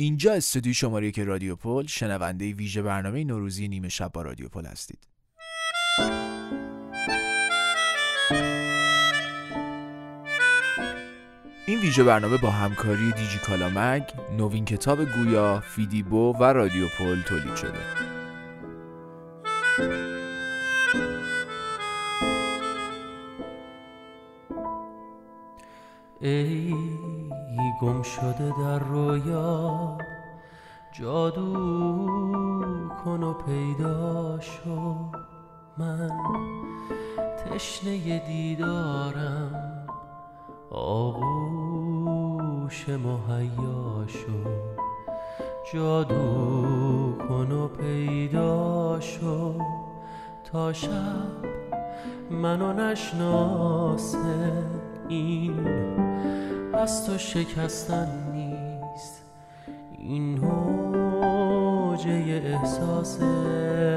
اینجا استودیو شماره که رادیو پل شنونده ویژه برنامه نوروزی نیمه شب با رادیو پل هستید این ویژه برنامه با همکاری دیجی کالامگ، نوین کتاب گویا، فیدیبو و رادیو پل تولید شده. ای گم شده در رویا جادو کن و پیدا شو. من تشنه دیدارم آغوش مهیا شو. جادو کن و پیدا شو. تا شب منو نشناسه این از تو شکستن نیست. این موجه احساسه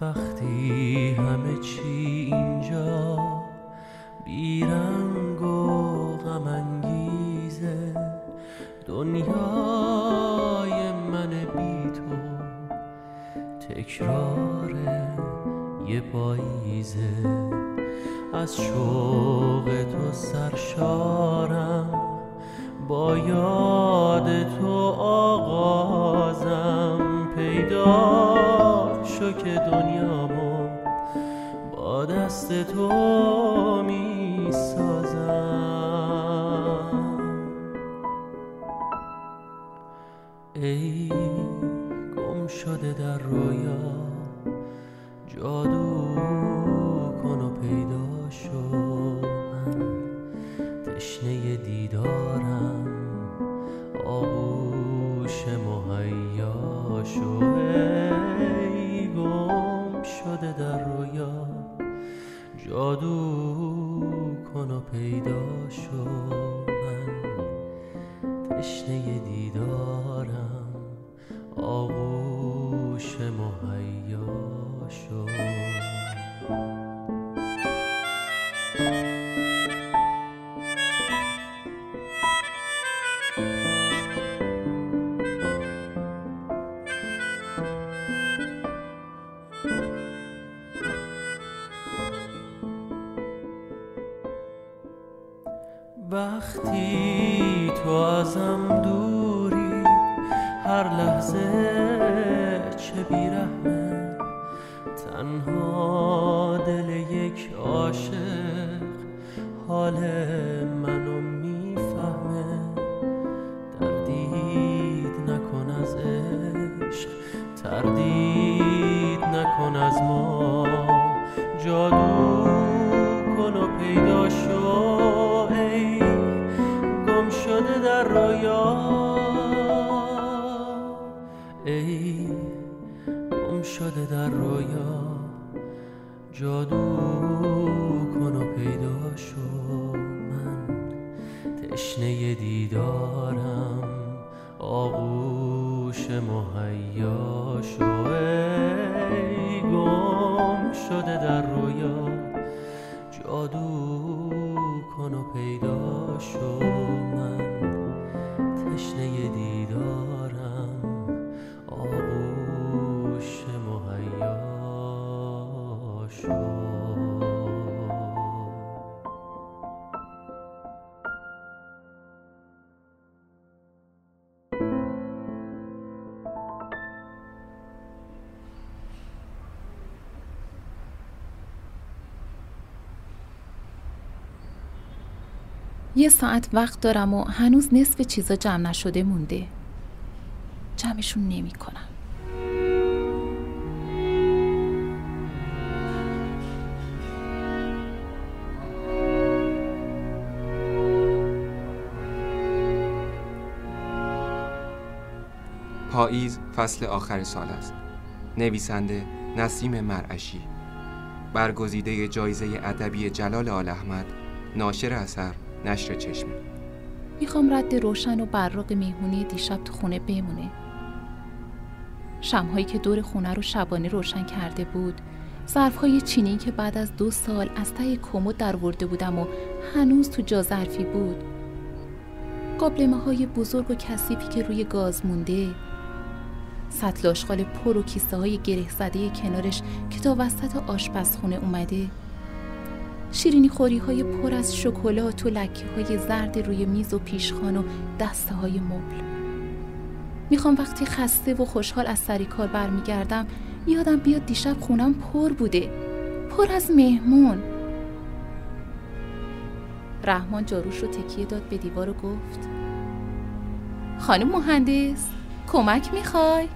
وقتی همه چی اینجا بیرنگ و غم انگیزه دنیای من بی تو تکرار پاییزه. از شوق تو سرشارم. با یاد تو آغازم پیدا شو که دنیامو با دست تو یه ساعت وقت دارم و هنوز نصف چیزا جمع نشده مونده. جمعشون نمی کنم. پاییز فصل آخر سال است. نویسنده نسیم مرعشی. برگزیده جایزه ادبی جلال آل احمد ناشر اثر نشر چشمی می‌خوام رد روشن و براق میهونی دیشب تو خونه بمونه. شمهایی که دور خونه رو شبانه روشن کرده بود ظرفهای چینی که بعد از دو سال از ته در ورده بودم و هنوز تو جا ظرفی بود. قابلمه های بزرگ و کثیفی که روی گاز مونده. سطل آشغال پر و کیسه های گره زده کنارش که تا وسط آشپزخونه اومده. شیرینی خوری های پر از شکلات و لکه های زرد روی میز و پیشخان و دسته های مبل. می‌خوام وقتی خسته و خوشحال از سری کار برمیگردم یادم بیاد دیشب خونم پر بوده پر از مهمون. رحمان جاروش رو تکیه داد به دیوار و گفت خانم مهندس کمک می‌خوای؟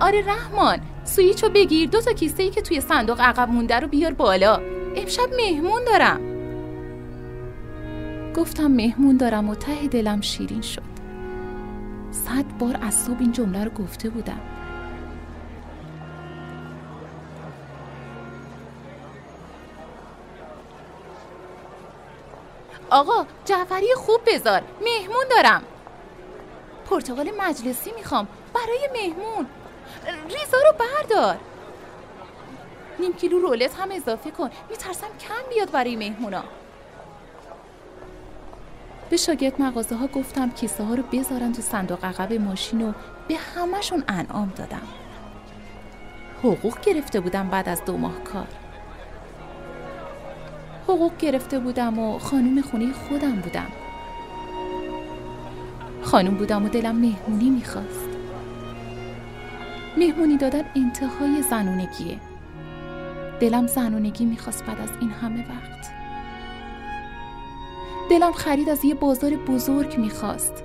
آره رحمان سویچو بگیر دو تا کیسه ای که توی صندوق عقب مونده رو بیار بالا. امشب مهمون دارم. گفتم مهمون دارم و ته دلم شیرین شد. صد بار از صبح این جمله رو گفته بودم. آقا جعفری خوب بذار. مهمون دارم. پرتقال مجلسی می‌خوام. برای مهمون. ریزا رو بردار. نیم کیلو رولت هم اضافه کن. میترسم کم بیاد برای مهمونا. به شاگرد مغازه ها گفتم کیسه ها رو بذارن تو صندوق عقب ماشین و به همشون انعام دادم. حقوق گرفته بودم بعد از دو ماه کار. حقوق گرفته بودم و خانوم خونه خودم بودم. خانوم بودم و دلم مهمونی می‌خواست. مهمونی دادن انتهای زنونگیه. دلم زنونگی می‌خواست بعد از این همه وقت. دلم خرید از یه بازار بزرگ می‌خواست.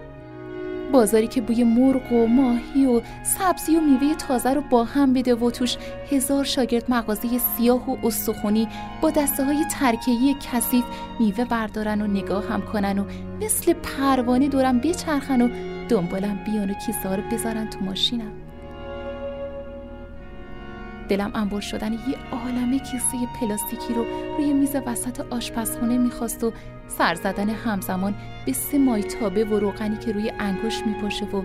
بازاری که بوی مرغ و ماهی و سبزی و میوه تازه رو با هم بده و توش هزار شاگرد مغازه سیاه و استخونی با دسته های ترکیهی کثیف میوه بردارن و نگاه هم کنن و مثل پروانه دورم بچرخن و دنبالم بیان و کیسه رو بذارن تو ماشینم. دلم انبار شدن یه عالمه کیسه پلاستیکی رو روی میز وسط آشپزخونه می‌خواست و سر زدن همزمان به سه مایتابه و روغنی که روی انگوش میپاشه و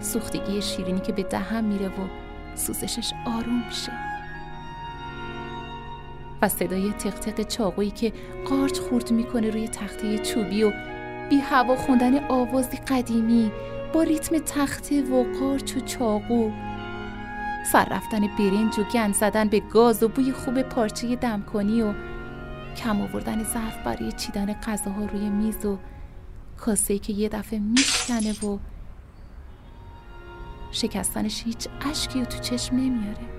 سوختگی شیرینی که به دهم میره و سوزشش آروم میشه. و صدای تق چاقویی که قارچ خورد می‌کنه روی تخته چوبی و بی هوا خوندن آوازی قدیمی با ریتم تخته و قارچ و چاقو سر رفتن برنج و گند زدن به گاز و بوی خوب پارچه دمکنی و کم آوردن ظرف برای چیدن غذاها روی میز و کاسه که یه دفعه میشکنه و شکستنش هیچ اشکی و تو چشم نمیاره.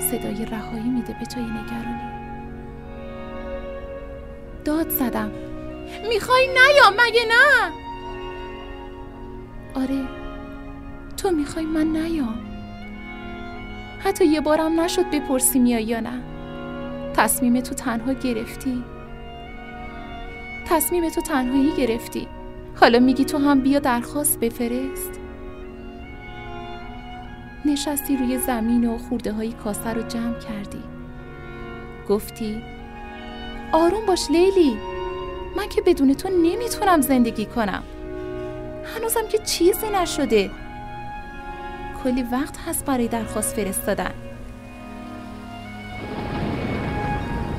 صدای رهایی میده به جای نگرانی. داد زدم. می‌خوای نیام مگه نه؟ آره. تو می‌خوای من نیام حتی یه بارم نشد بپرسی میای یا نه. تصمیم تو تنها گرفتی. تصمیم تو تنهایی گرفتی. حالا میگی تو هم بیا درخواست بفرست. نشستی روی زمین و خورده های کاسه رو جمع کردی. گفتی آروم باش لیلی. من که بدون تو نمی‌تونم زندگی کنم. هنوزم که چیزی نشده. کلی وقت هست برای درخواست فرستادن.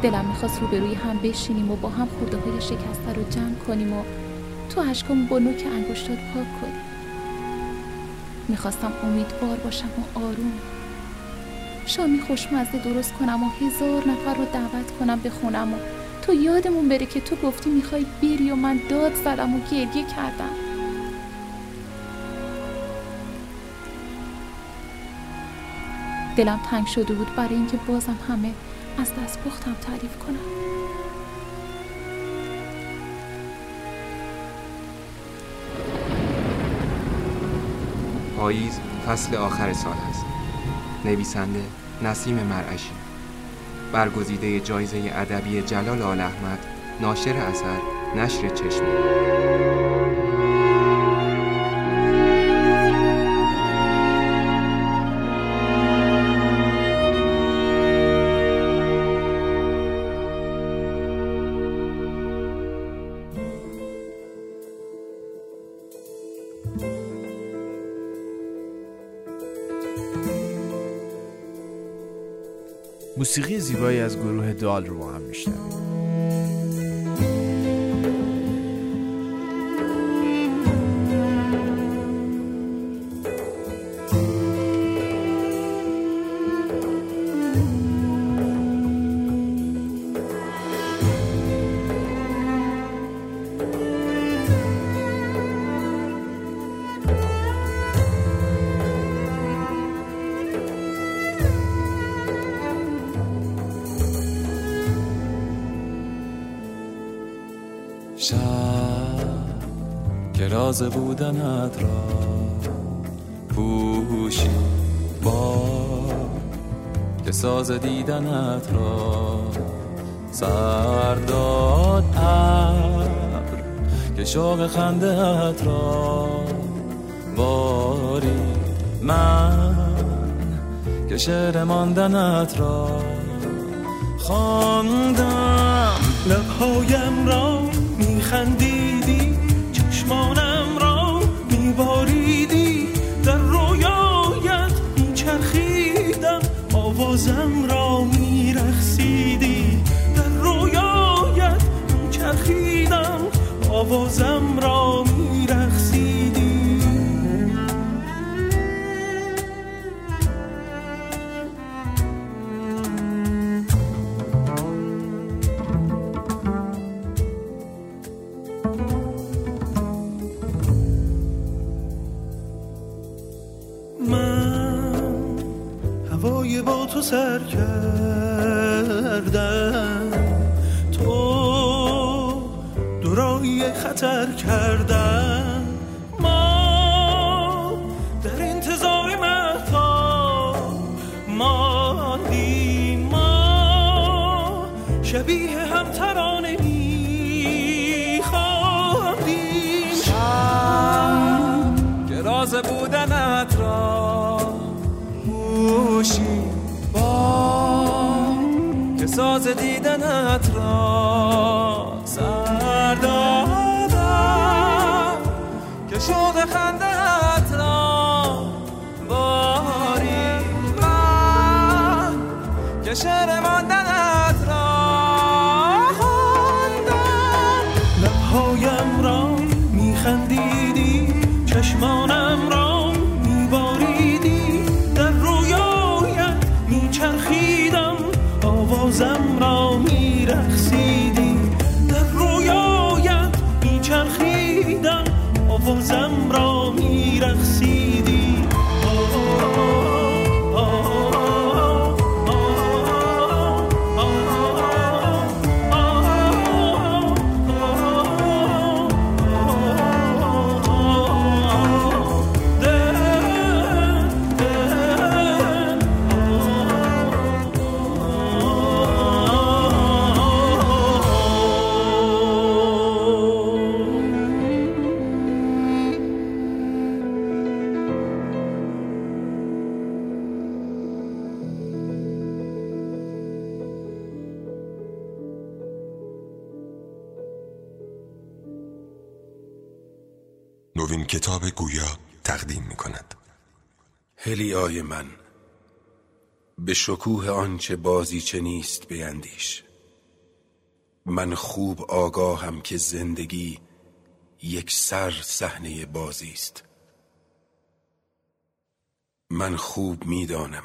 دلم می‌خواست روبروی هم بشینیم و با هم خورده های شکسته رو جمع کنیم و تو عشقم با نوک انگشتات پاک کنیم. می‌خواستم امیدوار باشم و آروم. شامی خوشمزه درست کنم و هزار نفر رو دعوت کنم به خونم و تو یادمون بره که تو گفتی می‌خوای بری و من داد زدم و گریه کردم. دلم تنگ شده بود برای اینکه بازم همه از دست پختم تعریف کنم. پاییز فصل آخر سال است. نویسنده نسیم مرعشی. برگزیده جایزه ادبی جلال آل احمد ناشر اثر نشر چشمی. موسیقی زیبایی از گروه دال رو با هم میشنویم. راز بودنت را. پوشی با که ساز دیدنت را. سرداد ابر که شوق خندهت را. باری من که شعر ماندنت را. خواندم لبهایم را میخندیدی آوازم را میرخسیدی در رویایت میچرخیدم آوازم را سر کردن تو دورایی خطر کردن ما در انتظار مهتا ماندیم. ما شبیه هم دیدنت را. سر دادم که شوق خندت را. باری من که شعر ماندنت را خوندم لبهایم را میخندیدی چشمانم را میرخسیدی نوین کتاب گویا تقدیم می کند هلیای من به شکوه آنچه بازیچه نیست بیندیش. من خوب آگاهم که زندگی یک سر صحنه بازی است. من خوب می‌دانم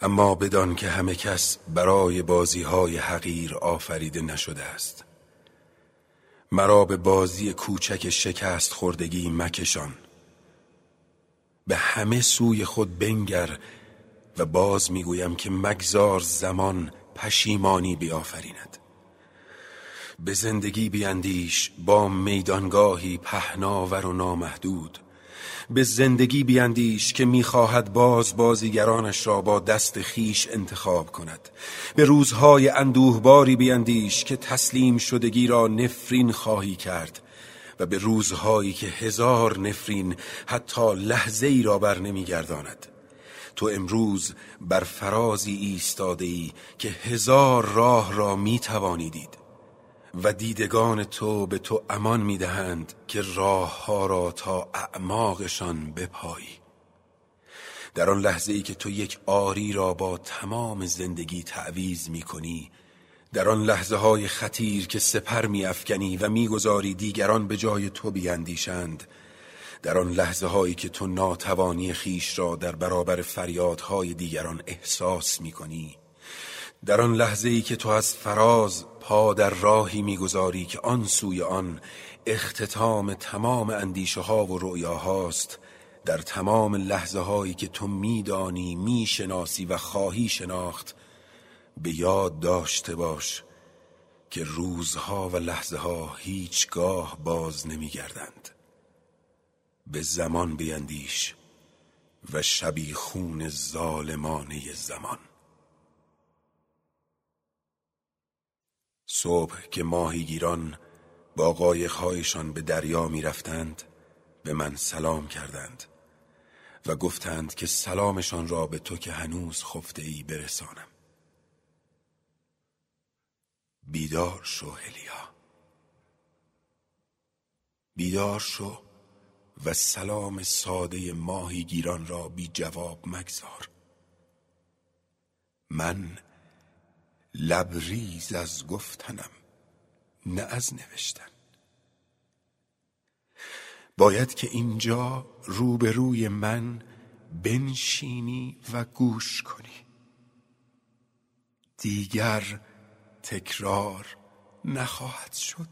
اما بدان که همه کس برای بازی های حقیر آفریده نشده است. مرا به بازی کوچک شکست خوردگی مکشان. به همه سوی خود بنگر و باز می‌گویم که مگذار زمان پشیمانی بیافریند. به زندگی بیندیش با میدانگاهی پهناور و نامحدود. به زندگی بیندیش که می‌خواهد باز بازیگرانش را با دست خیش انتخاب کند. به روزهای اندوهباری بیندیش که تسلیم شدگی را نفرین خواهی کرد و به روزهایی که هزار نفرین حتی لحظه ای را بر نمیگرداند. تو امروز بر فرازی ایستاده ای که هزار راه را می دید و دیدگان تو به تو امان می‌دهند که راه ها را تا اعماقشان بپایی. در آن لحظه ای که تو یک آری را با تمام زندگی تعویز می کنی در آن لحظه های خطیر که سپر می افکنی و می‌گذاری دیگران به جای تو بیاندیشند در آن لحظه هایی که تو ناتوانی خیش را در برابر فریادهای دیگران احساس می کنی در آن لحظه ای که تو از فراز در راهی می‌گذاری که آن سوی آن اختتام تمام اندیشه ها و رؤیاهاست در تمام لحظه هایی که تو میدانی می‌شناسی و خواهی شناخت به یاد داشته باش که روزها و لحظه ها هیچگاه باز نمیگردند. به زمان بیندیش و شبی خون ظالمانه زمان. صبح که ماهیگیران با قایقهایشان به دریا می رفتند به من سلام کردند و گفتند که سلامشان را به تو که هنوز خفته ای برسانم. بیدار شو هلیا. بیدار شو و سلام ساده ماهیگیران را بی جواب مگذار. من لبریز از گفتنم نه از نوشتن. باید که اینجا روبروی من بنشینی و گوش کنی. دیگر تکرار نخواهد شد.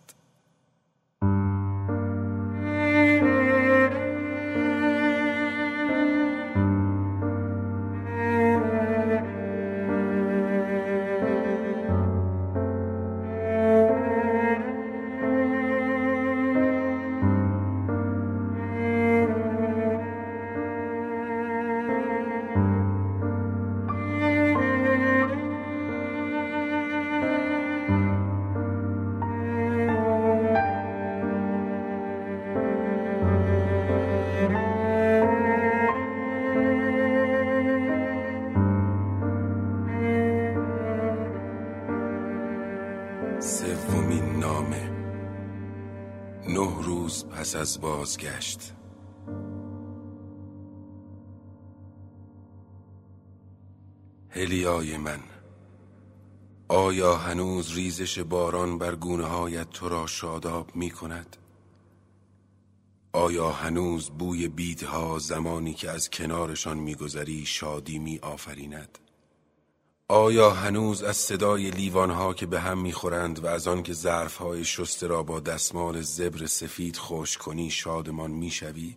از بازگشت هلیای من آیا هنوز ریزش باران بر گونه هایت تو را شاداب می کند؟ آیا هنوز بوی بیدها زمانی که از کنارشان میگذری شادی می آفریند؟ آیا هنوز از صدای لیوانها که به هم می‌خورند و از آن که ظرفهای شسته را با دستمال زبر سفید خوش کنی شادمان می‌شوی؟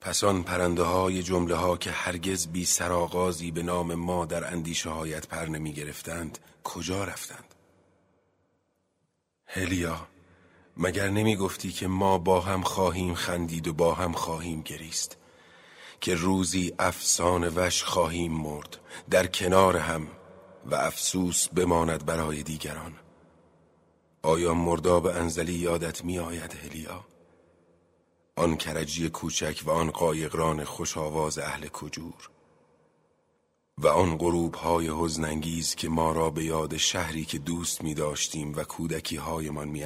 پس آن پرنده های جمله ها که هرگز بی سراغازی به نام ما در اندیشه هایت پر نمی گرفتند کجا رفتند؟ هلیا مگر نمی گفتی که ما با هم خواهیم خندید و با هم خواهیم گریست که روزی افسانه وش خواهیم مرد در کنار هم و افسوس بماند برای دیگران. آیا مرداب انزلی یادت می آید هلیا؟ آن کرجی کوچک و آن قایقران خوش آواز اهل کجور؟ و آن غروب های حزننگیز که ما را به یاد شهری که دوست می داشتیم و کودکی هایمان می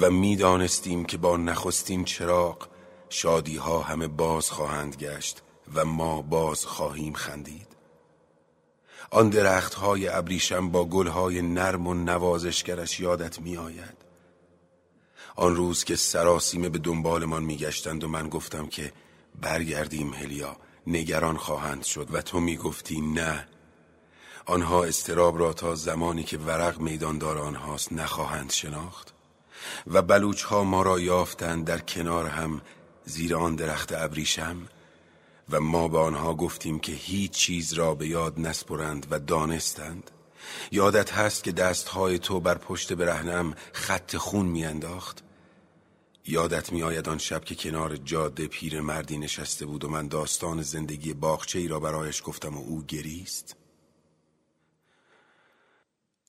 و می دانستیم که با نخستین چراغ شادی ها همه باز خواهند گشت و ما باز خواهیم خندید. آن درخت های ابریشم با گل های نرم و نوازشگرش یادت می آید آن روز که سراسیمه به دنبالمان میگشتند و من گفتم که برگردیم هلیا نگران خواهند شد و تو می‌گفتی نه. آنها استراب را تا زمانی که ورق میداندار آنهاست نخواهند شناخت و بلوچ ها ما را یافتند در کنار هم زیر آن درخت ابریشم و ما به آنها گفتیم که هیچ چیز را به یاد نسپرند و دانستند. یادت هست که دستهای تو بر پشت برهنم خط خون میانداخت؟ یادت میآید آن شب که کنار جاده پیر مردی نشسته بود و من داستان زندگی باغچه ای را برایش گفتم و او گریست؟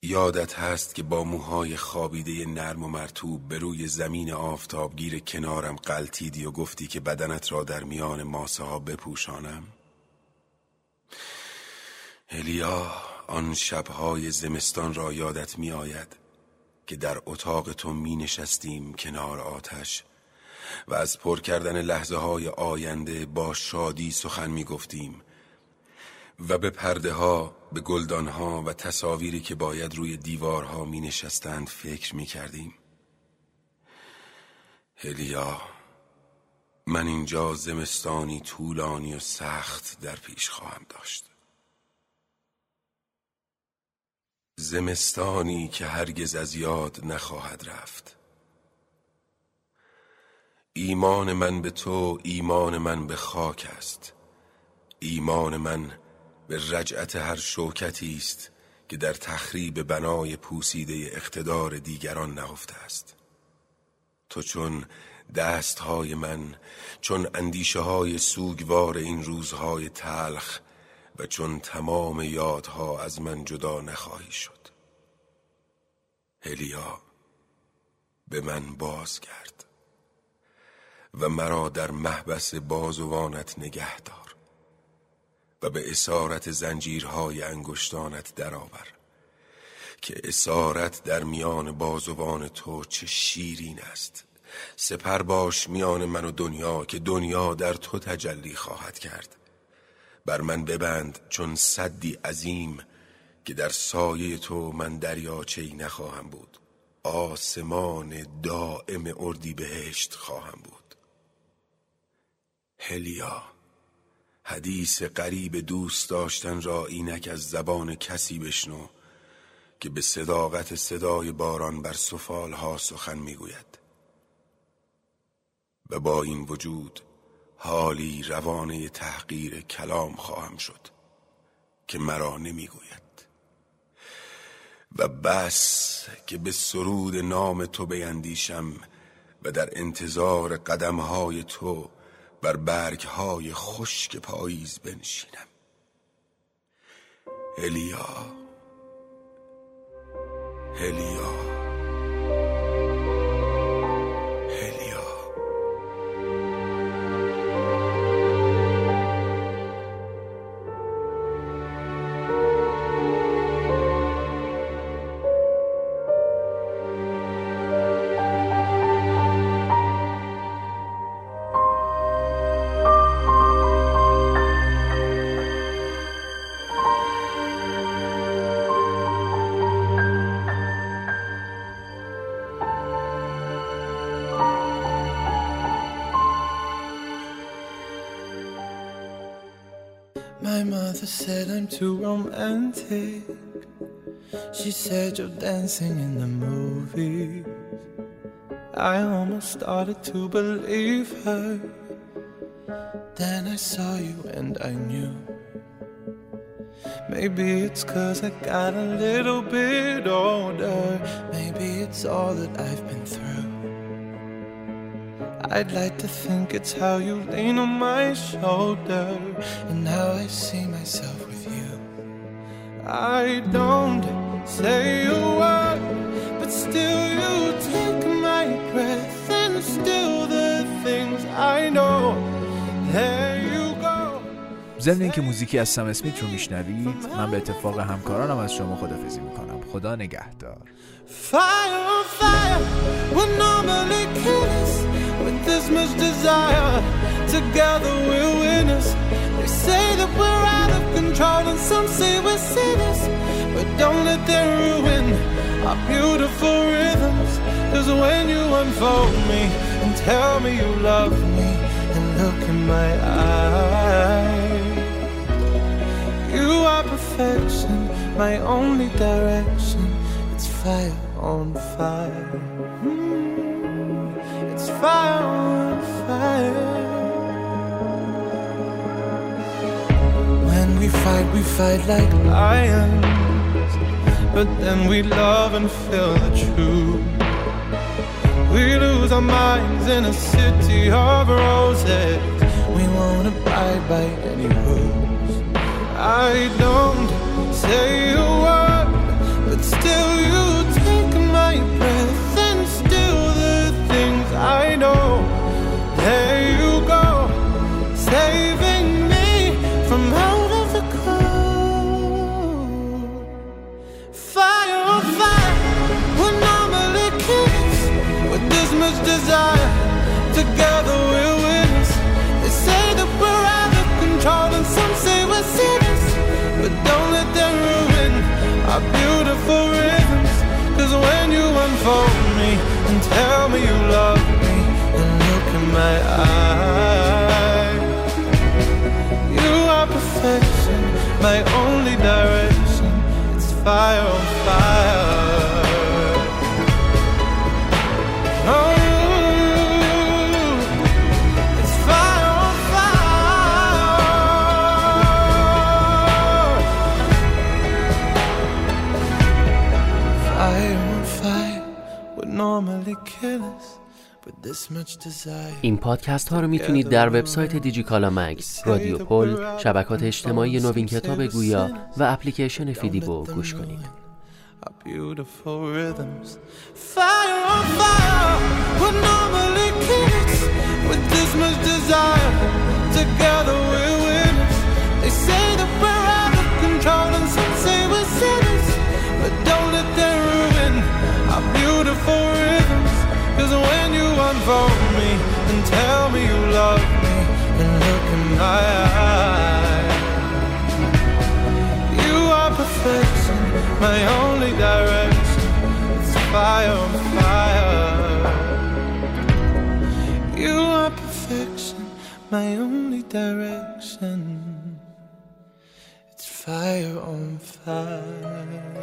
یادت هست که با موهای خابیده نرم و مرتوب به روی زمین آفتابگیر کنارم قلتیدی و گفتی که بدنت را در میان ماسه ها بپوشانم؟ هلیا آن شبهای زمستان را یادت می آید که در اتاق تو می نشستیم کنار آتش و از پر کردن لحظه های آینده با شادی سخن می گفتیم و به پرده ها، به گلدان ها و تصاویری که باید روی دیوارها می نشستند فکر می کردیم. هلیا من اینجا زمستانی طولانی و سخت در پیش خواهم داشت. زمستانی که هرگز از یاد نخواهد رفت. ایمان من به تو ایمان من به خاک است. ایمان من به رجعت هر شوکتی است که در تخریب بنای پوسیده اقتدار دیگران نهفته است. تو چون دستهای من چون اندیشه های سوگوار این روزهای تلخ و چون تمام یادها از من جدا نخواهی شد. هلیا به من بازگرد و مرا در محبس بازوانت نگه دار. به اسارت زنجیرهای انگشتانت درآور که اسارت در میان بازوان تو چه شیرین است. سپر باش میان من و دنیا که دنیا در تو تجلی خواهد کرد. بر من ببند چون صدی عظیم که در سایه تو من دریاچه ای نخواهم بود. آسمان دائم اردی بهشت خواهم بود. هلیا حدیث قریب دوست داشتن را اینک از زبان کسی بشنو که به صداقت صدای باران بر سفال ها سخن می‌گوید. و با این وجود حالی روانه تحقیر کلام خواهم شد که مرا نمی‌گوید. و بس که به سرود نام تو بیندیشم و در انتظار قدمهای تو بر برگهای خشک پاییز بنشینم. My mother said I'm too romantic. She said you're dancing in the movies. I almost started to believe her. Then I saw you and I knew. Maybe it's cause I got a little bit older. Maybe it's all that I've been through. I'd like to think it's how you lean on my shoulder and how I see myself with you. I don't say a word, but still you take my breath and still the things I know. There you go. ضمن اینکه موزیکی از سم اسمیت رو میشنوید من به اتفاق همکارانم از شما خدافزی می‌کنم خدا نگهدار Fire, fire, we're normally kiss with much desire. Together we're winners. They say that we're out of control, and some say we're sinners. But don't let them ruin our beautiful rhythms. Cause when you unfold me and tell me you love me, and look in my eyes, you are perfection, my only direction It's fire on fire. Mm, fire. When we fight, we fight like lions. But then we love and feel the truth. We lose our minds in a city of roses. We won't abide by any rules. I don't my only direction. It's fire on fire. Oh, normally kill us این پادکست ها رو می‌تونید در وبسایت دیجیکالا مگ، رادیو پل، شبکات اجتماعی نوین کتاب گویا و اپلیکیشن فیدیبو گوش کنید. beautiful Cause when you unfold me and tell me you love me and look in my eyes. You are perfection, my only direction. It's fire on fire. You are perfection, my only direction. It's fire on fire.